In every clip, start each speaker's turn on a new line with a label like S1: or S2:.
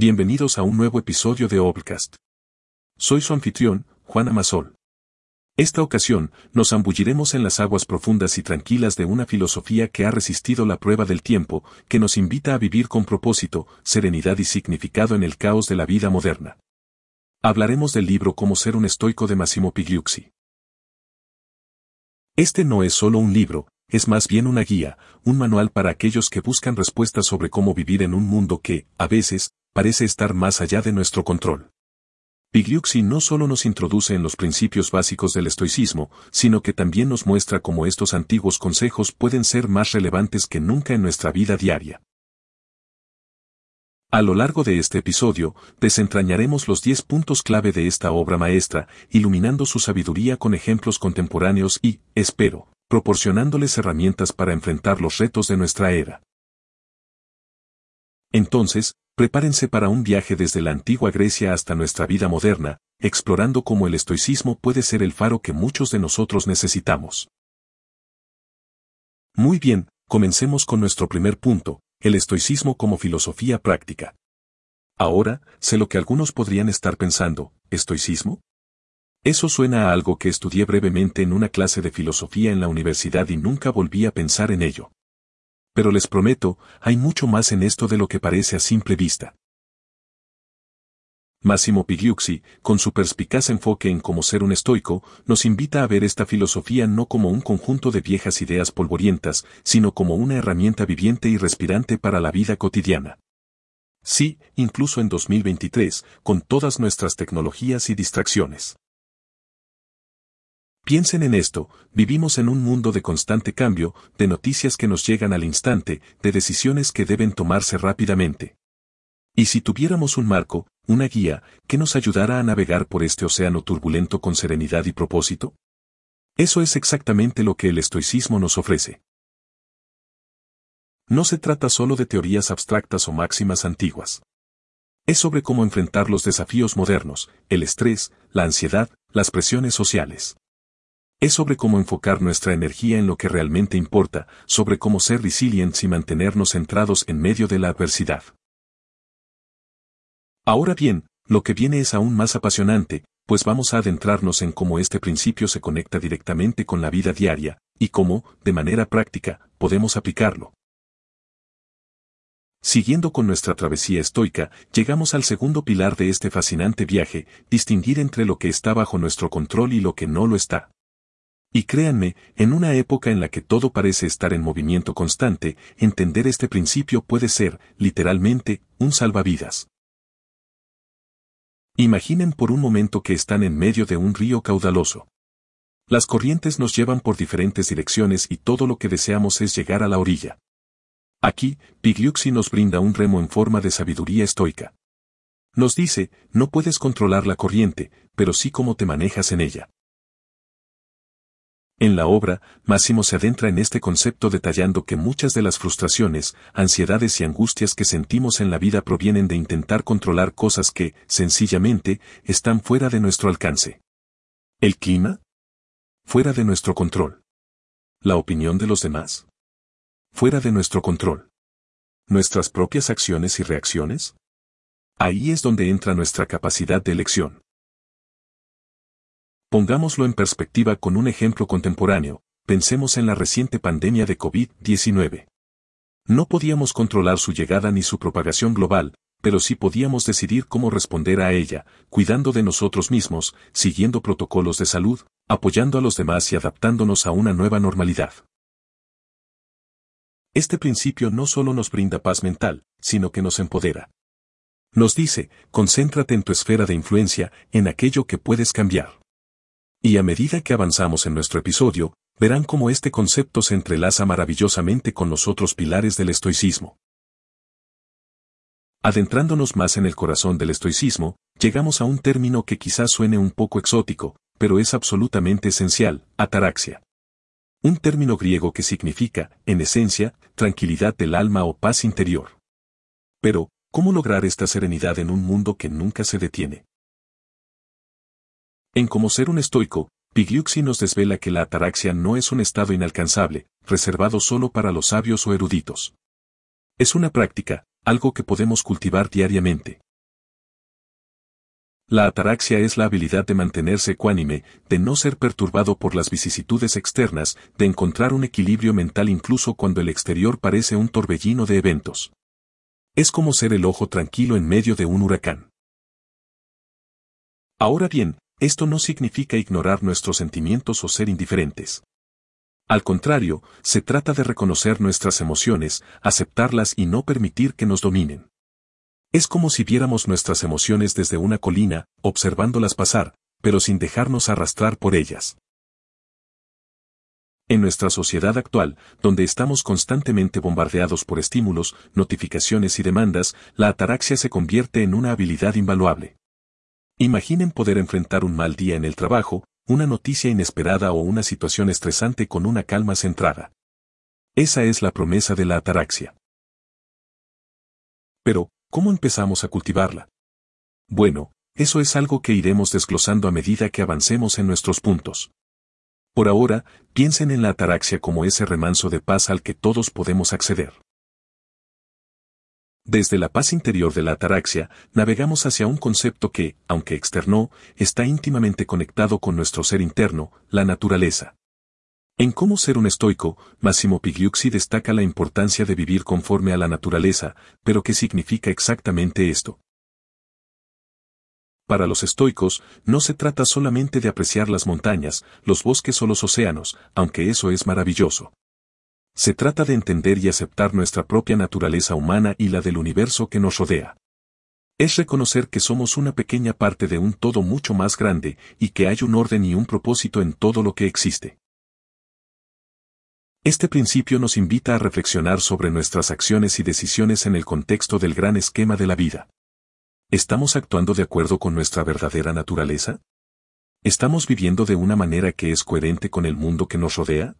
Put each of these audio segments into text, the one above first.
S1: Bienvenidos a un nuevo episodio de Obcast. Soy su anfitrión, Juan Amasol. Esta ocasión, nos zambulliremos en las aguas profundas y tranquilas de una filosofía que ha resistido la prueba del tiempo, que nos invita a vivir con propósito, serenidad y significado en el caos de la vida moderna. Hablaremos del libro Cómo ser un estoico de Massimo Pigliucci. Este no es solo un libro, es más bien una guía, un manual para aquellos que buscan respuestas sobre cómo vivir en un mundo que, a veces, parece estar más allá de nuestro control. Pigliucci no solo nos introduce en los principios básicos del estoicismo, sino que también nos muestra cómo estos antiguos consejos pueden ser más relevantes que nunca en nuestra vida diaria. A lo largo de este episodio, desentrañaremos los 10 puntos clave de esta obra maestra, iluminando su sabiduría con ejemplos contemporáneos y, espero, proporcionándoles herramientas para enfrentar los retos de nuestra era. Entonces, prepárense para un viaje desde la antigua Grecia hasta nuestra vida moderna, explorando cómo el estoicismo puede ser el faro que muchos de nosotros necesitamos. Muy bien, comencemos con nuestro primer punto, el estoicismo como filosofía práctica. Ahora, sé lo que algunos podrían estar pensando, ¿estoicismo? Eso suena a algo que estudié brevemente en una clase de filosofía en la universidad y nunca volví a pensar en ello pero les prometo, hay mucho más en esto de lo que parece a simple vista. Massimo Pigliucci, con su perspicaz enfoque en cómo ser un estoico, nos invita a ver esta filosofía no como un conjunto de viejas ideas polvorientas, sino como una herramienta viviente y respirante para la vida cotidiana. Sí, incluso en 2023, con todas nuestras tecnologías y distracciones. Piensen en esto, vivimos en un mundo de constante cambio, de noticias que nos llegan al instante, de decisiones que deben tomarse rápidamente. ¿Y si tuviéramos un marco, una guía, que nos ayudara a navegar por este océano turbulento con serenidad y propósito? Eso es exactamente lo que el estoicismo nos ofrece. No se trata solo de teorías abstractas o máximas antiguas. Es sobre cómo enfrentar los desafíos modernos, el estrés, la ansiedad, las presiones sociales. Es sobre cómo enfocar nuestra energía en lo que realmente importa, sobre cómo ser resilientes y mantenernos centrados en medio de la adversidad. Ahora bien, lo que viene es aún más apasionante, pues vamos a adentrarnos en cómo este principio se conecta directamente con la vida diaria, y cómo, de manera práctica, podemos aplicarlo. Siguiendo con nuestra travesía estoica, llegamos al segundo pilar de este fascinante viaje, distinguir entre lo que está bajo nuestro control y lo que no lo está. Y créanme, en una época en la que todo parece estar en movimiento constante, entender este principio puede ser, literalmente, un salvavidas. Imaginen por un momento que están en medio de un río caudaloso. Las corrientes nos llevan por diferentes direcciones y todo lo que deseamos es llegar a la orilla. Aquí, Pigliucci nos brinda un remo en forma de sabiduría estoica. Nos dice, no puedes controlar la corriente, pero sí cómo te manejas en ella. En la obra, Máximo se adentra en este concepto detallando que muchas de las frustraciones, ansiedades y angustias que sentimos en la vida provienen de intentar controlar cosas que, sencillamente, están fuera de nuestro alcance. ¿El clima? Fuera de nuestro control. ¿La opinión de los demás? Fuera de nuestro control. ¿Nuestras propias acciones y reacciones? Ahí es donde entra nuestra capacidad de elección. Pongámoslo en perspectiva con un ejemplo contemporáneo, pensemos en la reciente pandemia de COVID-19. No podíamos controlar su llegada ni su propagación global, pero sí podíamos decidir cómo responder a ella, cuidando de nosotros mismos, siguiendo protocolos de salud, apoyando a los demás y adaptándonos a una nueva normalidad. Este principio no solo nos brinda paz mental, sino que nos empodera. Nos dice, concéntrate en tu esfera de influencia, en aquello que puedes cambiar. Y a medida que avanzamos en nuestro episodio, verán cómo este concepto se entrelaza maravillosamente con los otros pilares del estoicismo. Adentrándonos más en el corazón del estoicismo, llegamos a un término que quizás suene un poco exótico, pero es absolutamente esencial, ataraxia. Un término griego que significa, en esencia, tranquilidad del alma o paz interior. Pero, ¿cómo lograr esta serenidad en un mundo que nunca se detiene? En Como ser un estoico, Pigliucci nos desvela que la ataraxia no es un estado inalcanzable, reservado solo para los sabios o eruditos. Es una práctica, algo que podemos cultivar diariamente. La ataraxia es la habilidad de mantenerse ecuánime, de no ser perturbado por las vicisitudes externas, de encontrar un equilibrio mental incluso cuando el exterior parece un torbellino de eventos. Es como ser el ojo tranquilo en medio de un huracán. Ahora bien, esto no significa ignorar nuestros sentimientos o ser indiferentes. Al contrario, se trata de reconocer nuestras emociones, aceptarlas y no permitir que nos dominen. Es como si viéramos nuestras emociones desde una colina, observándolas pasar, pero sin dejarnos arrastrar por ellas. En nuestra sociedad actual, donde estamos constantemente bombardeados por estímulos, notificaciones y demandas, la ataraxia se convierte en una habilidad invaluable. Imaginen poder enfrentar un mal día en el trabajo, una noticia inesperada o una situación estresante con una calma centrada. Esa es la promesa de la ataraxia. Pero, ¿Cómo empezamos a cultivarla? Bueno, eso es algo que iremos desglosando a medida que avancemos en nuestros puntos. Por ahora, piensen en la ataraxia como ese remanso de paz al que todos podemos acceder. Desde la paz interior de la ataraxia, navegamos hacia un concepto que, aunque externo, está íntimamente conectado con nuestro ser interno, la naturaleza. En Cómo ser un estoico, Massimo Pigliucci destaca la importancia de vivir conforme a la naturaleza, pero ¿qué significa exactamente esto? Para los estoicos, no se trata solamente de apreciar las montañas, los bosques o los océanos, aunque eso es maravilloso. Se trata de entender y aceptar nuestra propia naturaleza humana y la del universo que nos rodea. Es reconocer que somos una pequeña parte de un todo mucho más grande y que hay un orden y un propósito en todo lo que existe. Este principio nos invita a reflexionar sobre nuestras acciones y decisiones en el contexto del gran esquema de la vida. ¿Estamos actuando de acuerdo con nuestra verdadera naturaleza? ¿Estamos viviendo de una manera que es coherente con el mundo que nos rodea?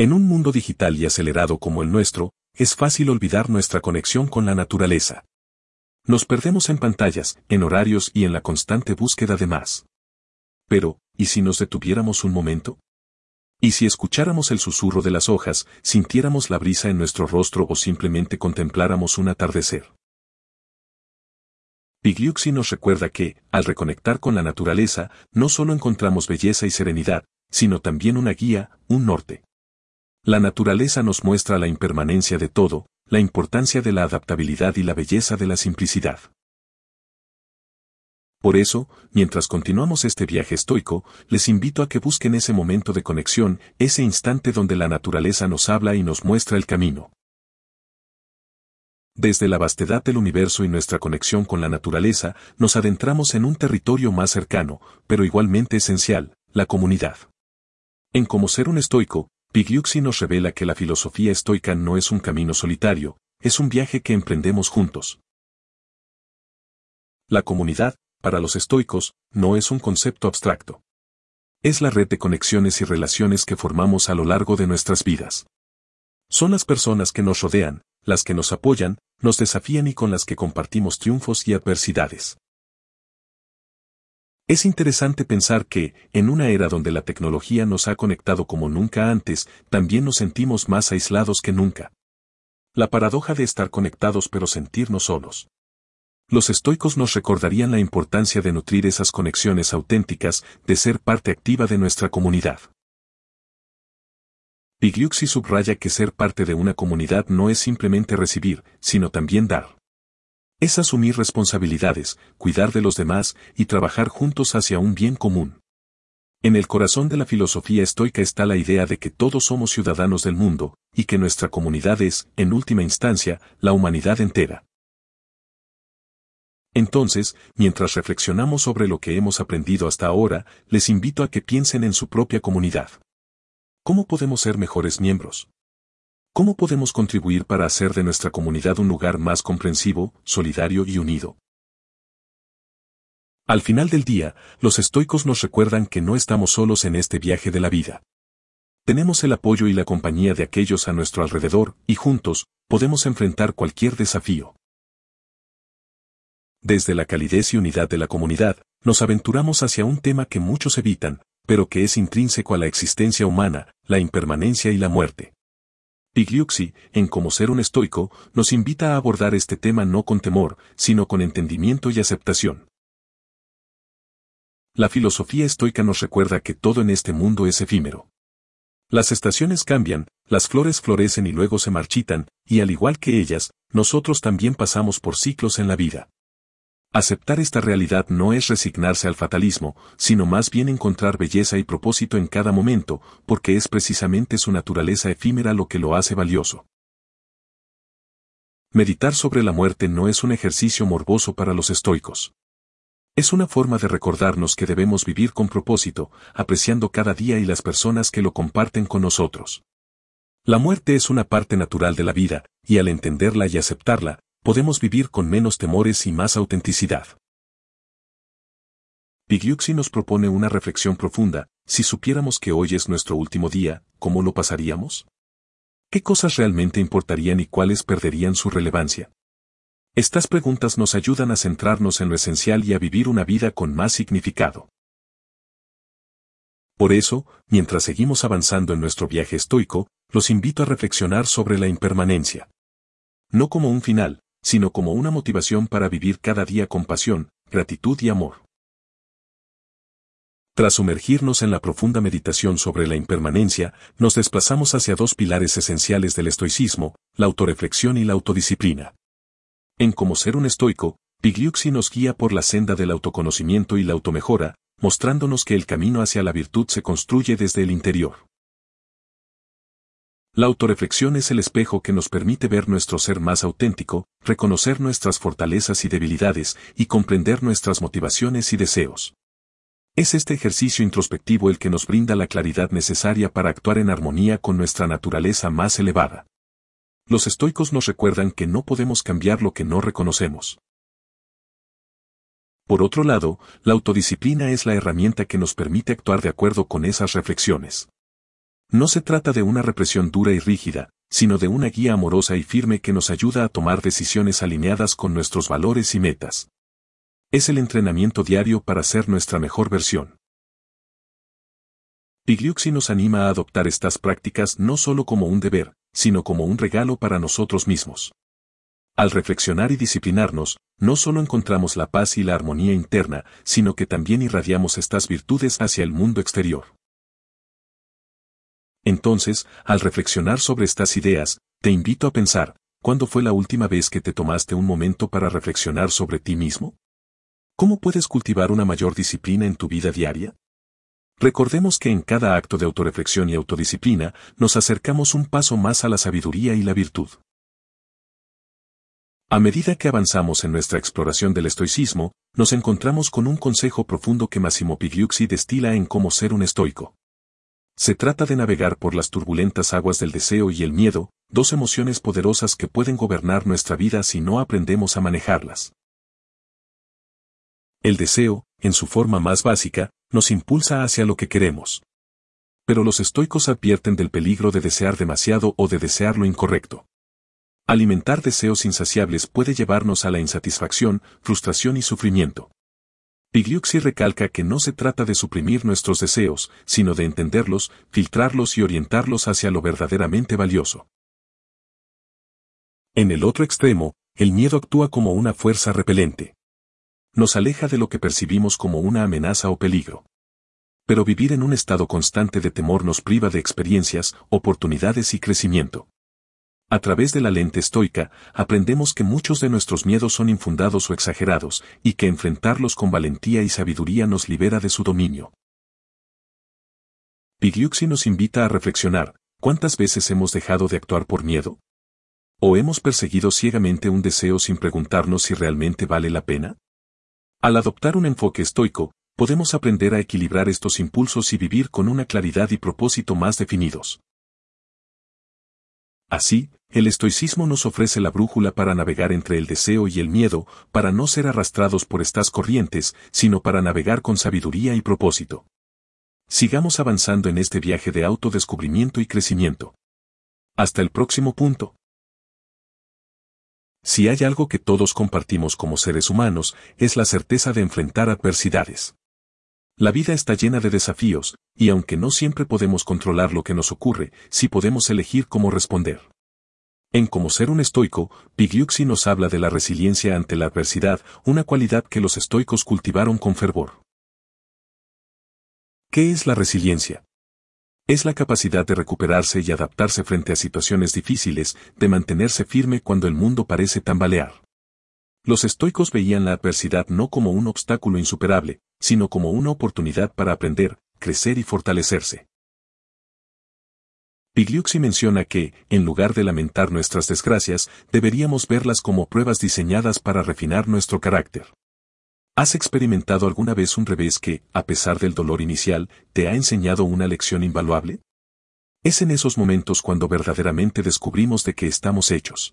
S1: En un mundo digital y acelerado como el nuestro, es fácil olvidar nuestra conexión con la naturaleza. Nos perdemos en pantallas, en horarios y en la constante búsqueda de más. Pero, ¿y si nos detuviéramos un momento? Y si escucháramos el susurro de las hojas, sintiéramos la brisa en nuestro rostro o simplemente contempláramos un atardecer. Pigliucci nos recuerda que, al reconectar con la naturaleza, no solo encontramos belleza y serenidad, sino también una guía, un norte. La naturaleza nos muestra la impermanencia de todo, la importancia de la adaptabilidad y la belleza de la simplicidad. Por eso, mientras continuamos este viaje estoico, les invito a que busquen ese momento de conexión, ese instante donde la naturaleza nos habla y nos muestra el camino. Desde la vastedad del universo y nuestra conexión con la naturaleza, nos adentramos en un territorio más cercano, pero igualmente esencial, la comunidad. En Como ser un estoico, Pigliucci nos revela que la filosofía estoica no es un camino solitario, es un viaje que emprendemos juntos. La comunidad, para los estoicos, no es un concepto abstracto. Es la red de conexiones y relaciones que formamos a lo largo de nuestras vidas. Son las personas que nos rodean, las que nos apoyan, nos desafían y con las que compartimos triunfos y adversidades. Es interesante pensar que, en una era donde la tecnología nos ha conectado como nunca antes, también nos sentimos más aislados que nunca. La paradoja de estar conectados pero sentirnos solos los estoicos nos recordarían la importancia de nutrir esas conexiones auténticas, de ser parte activa de nuestra comunidad. Pigliucci subraya que ser parte de una comunidad no es simplemente recibir, sino también dar. Es asumir responsabilidades, cuidar de los demás y trabajar juntos hacia un bien común. En el corazón de la filosofía estoica está la idea de que todos somos ciudadanos del mundo, y que nuestra comunidad es, en última instancia, la humanidad entera. Entonces, mientras reflexionamos sobre lo que hemos aprendido hasta ahora, les invito a que piensen en su propia comunidad. ¿Cómo podemos ser mejores miembros? ¿Cómo podemos contribuir para hacer de nuestra comunidad un lugar más comprensivo, solidario y unido? Al final del día, los estoicos nos recuerdan que no estamos solos en este viaje de la vida. Tenemos el apoyo y la compañía de aquellos a nuestro alrededor, y juntos, podemos enfrentar cualquier desafío. Desde la calidez y unidad de la comunidad, nos aventuramos hacia un tema que muchos evitan, pero que es intrínseco a la existencia humana, la impermanencia y la muerte. Pigliucci, en Cómo ser un estoico, nos invita a abordar este tema no con temor, sino con entendimiento y aceptación. La filosofía estoica nos recuerda que todo en este mundo es efímero. Las estaciones cambian, las flores florecen y luego se marchitan, y al igual que ellas, nosotros también pasamos por ciclos en la vida. Aceptar esta realidad no es resignarse al fatalismo, sino más bien encontrar belleza y propósito en cada momento, porque es precisamente su naturaleza efímera lo que lo hace valioso. Meditar sobre la muerte no es un ejercicio morboso para los estoicos. Es una forma de recordarnos que debemos vivir con propósito, apreciando cada día y las personas que lo comparten con nosotros. La muerte es una parte natural de la vida, y al entenderla y aceptarla, podemos vivir con menos temores y más autenticidad. Pigliucci nos propone una reflexión profunda, si supiéramos que hoy es nuestro último día, ¿cómo lo pasaríamos? ¿Qué cosas realmente importarían y cuáles perderían su relevancia? Estas preguntas nos ayudan a centrarnos en lo esencial y a vivir una vida con más significado. Por eso, mientras seguimos avanzando en nuestro viaje estoico, los invito a reflexionar sobre la impermanencia. No como un final, sino como una motivación para vivir cada día con pasión, gratitud y amor. Tras sumergirnos en la profunda meditación sobre la impermanencia, nos desplazamos hacia dos pilares esenciales del estoicismo, la autoreflexión y la autodisciplina. En Cómo ser un estoico, Pigliucci nos guía por la senda del autoconocimiento y la automejora, mostrándonos que el camino hacia la virtud se construye desde el interior. La autoreflexión es el espejo que nos permite ver nuestro ser más auténtico, reconocer nuestras fortalezas y debilidades y comprender nuestras motivaciones y deseos. Es este ejercicio introspectivo el que nos brinda la claridad necesaria para actuar en armonía con nuestra naturaleza más elevada. Los estoicos nos recuerdan que no podemos cambiar lo que no reconocemos. Por otro lado, la autodisciplina es la herramienta que nos permite actuar de acuerdo con esas reflexiones. No se trata de una represión dura y rígida, sino de una guía amorosa y firme que nos ayuda a tomar decisiones alineadas con nuestros valores y metas. Es el entrenamiento diario para ser nuestra mejor versión. Pigliucci nos anima a adoptar estas prácticas no solo como un deber, sino como un regalo para nosotros mismos. Al reflexionar y disciplinarnos, no solo encontramos la paz y la armonía interna, sino que también irradiamos estas virtudes hacia el mundo exterior. Entonces, al reflexionar sobre estas ideas, te invito a pensar, ¿cuándo fue la última vez que te tomaste un momento para reflexionar sobre ti mismo? ¿Cómo puedes cultivar una mayor disciplina en tu vida diaria? Recordemos que en cada acto de autoreflexión y autodisciplina nos acercamos un paso más a la sabiduría y la virtud. A medida que avanzamos en nuestra exploración del estoicismo, nos encontramos con un consejo profundo que Massimo Pigliucci destila en cómo ser un estoico. Se trata de navegar por las turbulentas aguas del deseo y el miedo, dos emociones poderosas que pueden gobernar nuestra vida si no aprendemos a manejarlas. El deseo, en su forma más básica, nos impulsa hacia lo que queremos. Pero los estoicos advierten del peligro de desear demasiado o de desear lo incorrecto. Alimentar deseos insaciables puede llevarnos a la insatisfacción, frustración y sufrimiento. Pigliucci recalca que no se trata de suprimir nuestros deseos, sino de entenderlos, filtrarlos y orientarlos hacia lo verdaderamente valioso. En el otro extremo, el miedo actúa como una fuerza repelente. Nos aleja de lo que percibimos como una amenaza o peligro. Pero vivir en un estado constante de temor nos priva de experiencias, oportunidades y crecimiento. A través de la lente estoica, aprendemos que muchos de nuestros miedos son infundados o exagerados, y que enfrentarlos con valentía y sabiduría nos libera de su dominio. Pigliucci nos invita a reflexionar, ¿cuántas veces hemos dejado de actuar por miedo? ¿O hemos perseguido ciegamente un deseo sin preguntarnos si realmente vale la pena? Al adoptar un enfoque estoico, podemos aprender a equilibrar estos impulsos y vivir con una claridad y propósito más definidos. Así, el estoicismo nos ofrece la brújula para navegar entre el deseo y el miedo, para no ser arrastrados por estas corrientes, sino para navegar con sabiduría y propósito. Sigamos avanzando en este viaje de autodescubrimiento y crecimiento. Hasta el próximo punto. Si hay algo que todos compartimos como seres humanos, es la certeza de enfrentar adversidades. La vida está llena de desafíos, y aunque no siempre podemos controlar lo que nos ocurre, sí podemos elegir cómo responder. En Como ser un estoico, Pigliucci nos habla de la resiliencia ante la adversidad, una cualidad que los estoicos cultivaron con fervor. ¿Qué es la resiliencia? Es la capacidad de recuperarse y adaptarse frente a situaciones difíciles, de mantenerse firme cuando el mundo parece tambalear. Los estoicos veían la adversidad no como un obstáculo insuperable, sino como una oportunidad para aprender, crecer y fortalecerse. Pigliucci menciona que, en lugar de lamentar nuestras desgracias, deberíamos verlas como pruebas diseñadas para refinar nuestro carácter. ¿Has experimentado alguna vez un revés que, a pesar del dolor inicial, te ha enseñado una lección invaluable? Es en esos momentos cuando verdaderamente descubrimos de qué estamos hechos.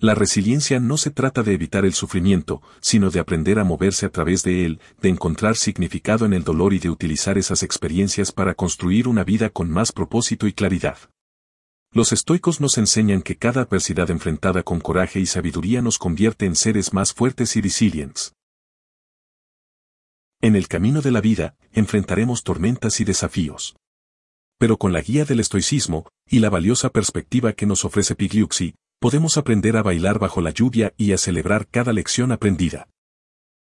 S1: La resiliencia no se trata de evitar el sufrimiento, sino de aprender a moverse a través de él, de encontrar significado en el dolor y de utilizar esas experiencias para construir una vida con más propósito y claridad. Los estoicos nos enseñan que cada adversidad enfrentada con coraje y sabiduría nos convierte en seres más fuertes y resilientes. En el camino de la vida, enfrentaremos tormentas y desafíos. Pero con la guía del estoicismo, y la valiosa perspectiva que nos ofrece Pigliucci, podemos aprender a bailar bajo la lluvia y a celebrar cada lección aprendida.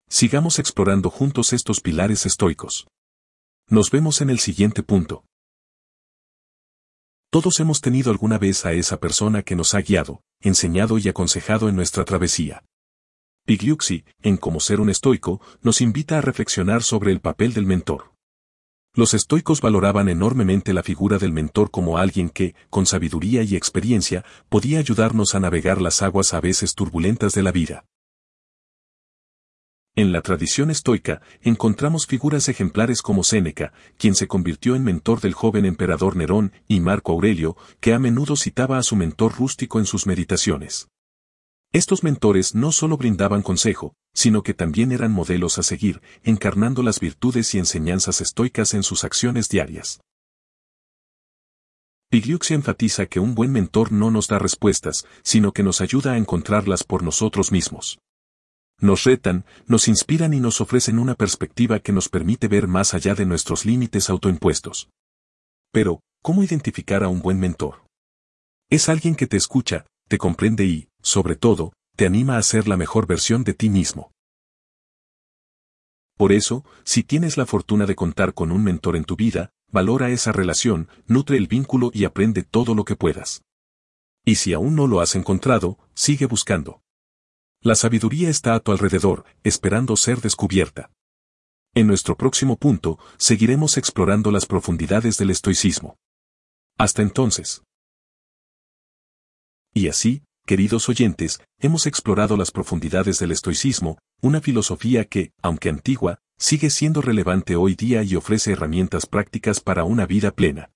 S1: Sigamos explorando juntos estos pilares estoicos. Nos vemos en el siguiente punto. Todos hemos tenido alguna vez a esa persona que nos ha guiado, enseñado y aconsejado en nuestra travesía. Pigliucci, en Cómo ser un estoico, nos invita a reflexionar sobre el papel del mentor. Los estoicos valoraban enormemente la figura del mentor como alguien que, con sabiduría y experiencia, podía ayudarnos a navegar las aguas a veces turbulentas de la vida. En la tradición estoica, encontramos figuras ejemplares como Séneca, quien se convirtió en mentor del joven emperador Nerón, y Marco Aurelio, que a menudo citaba a su mentor rústico en sus meditaciones. Estos mentores no solo brindaban consejo, sino que también eran modelos a seguir, encarnando las virtudes y enseñanzas estoicas en sus acciones diarias. Pigliucci enfatiza que un buen mentor no nos da respuestas, sino que nos ayuda a encontrarlas por nosotros mismos. Nos retan, nos inspiran y nos ofrecen una perspectiva que nos permite ver más allá de nuestros límites autoimpuestos. Pero, ¿cómo identificar a un buen mentor? Es alguien que te escucha, te comprende y, sobre todo, te anima a ser la mejor versión de ti mismo. Por eso, si tienes la fortuna de contar con un mentor en tu vida, valora esa relación, nutre el vínculo y aprende todo lo que puedas. Y si aún no lo has encontrado, sigue buscando. La sabiduría está a tu alrededor, esperando ser descubierta. En nuestro próximo punto, seguiremos explorando las profundidades del estoicismo. Hasta entonces. Y así, queridos oyentes, hemos explorado las profundidades del estoicismo, una filosofía que, aunque antigua, sigue siendo relevante hoy día y ofrece herramientas prácticas para una vida plena.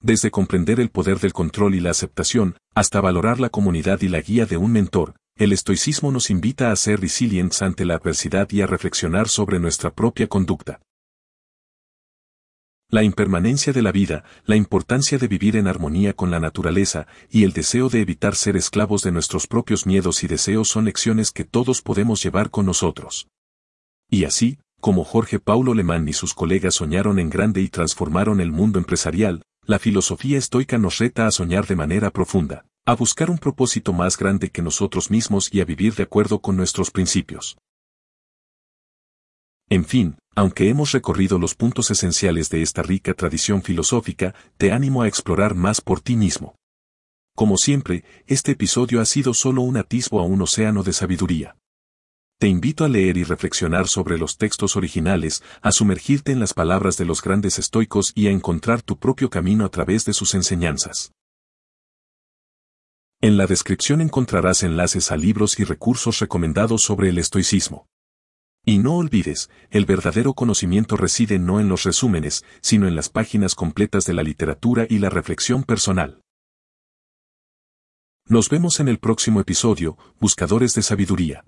S1: Desde comprender el poder del control y la aceptación, hasta valorar la comunidad y la guía de un mentor, el estoicismo nos invita a ser resilientes ante la adversidad y a reflexionar sobre nuestra propia conducta la impermanencia de la vida, la importancia de vivir en armonía con la naturaleza y el deseo de evitar ser esclavos de nuestros propios miedos y deseos son lecciones que todos podemos llevar con nosotros. Y así, como Jorge Paulo Lemán y sus colegas soñaron en grande y transformaron el mundo empresarial, la filosofía estoica nos reta a soñar de manera profunda, a buscar un propósito más grande que nosotros mismos y a vivir de acuerdo con nuestros principios. En fin, aunque hemos recorrido los puntos esenciales de esta rica tradición filosófica, te animo a explorar más por ti mismo. Como siempre, este episodio ha sido solo un atisbo a un océano de sabiduría. Te invito a leer y reflexionar sobre los textos originales, a sumergirte en las palabras de los grandes estoicos y a encontrar tu propio camino a través de sus enseñanzas. En la descripción encontrarás enlaces a libros y recursos recomendados sobre el estoicismo. Y no olvides, el verdadero conocimiento reside no en los resúmenes, sino en las páginas completas de la literatura y la reflexión personal. Nos vemos en el próximo episodio, Buscadores de Sabiduría.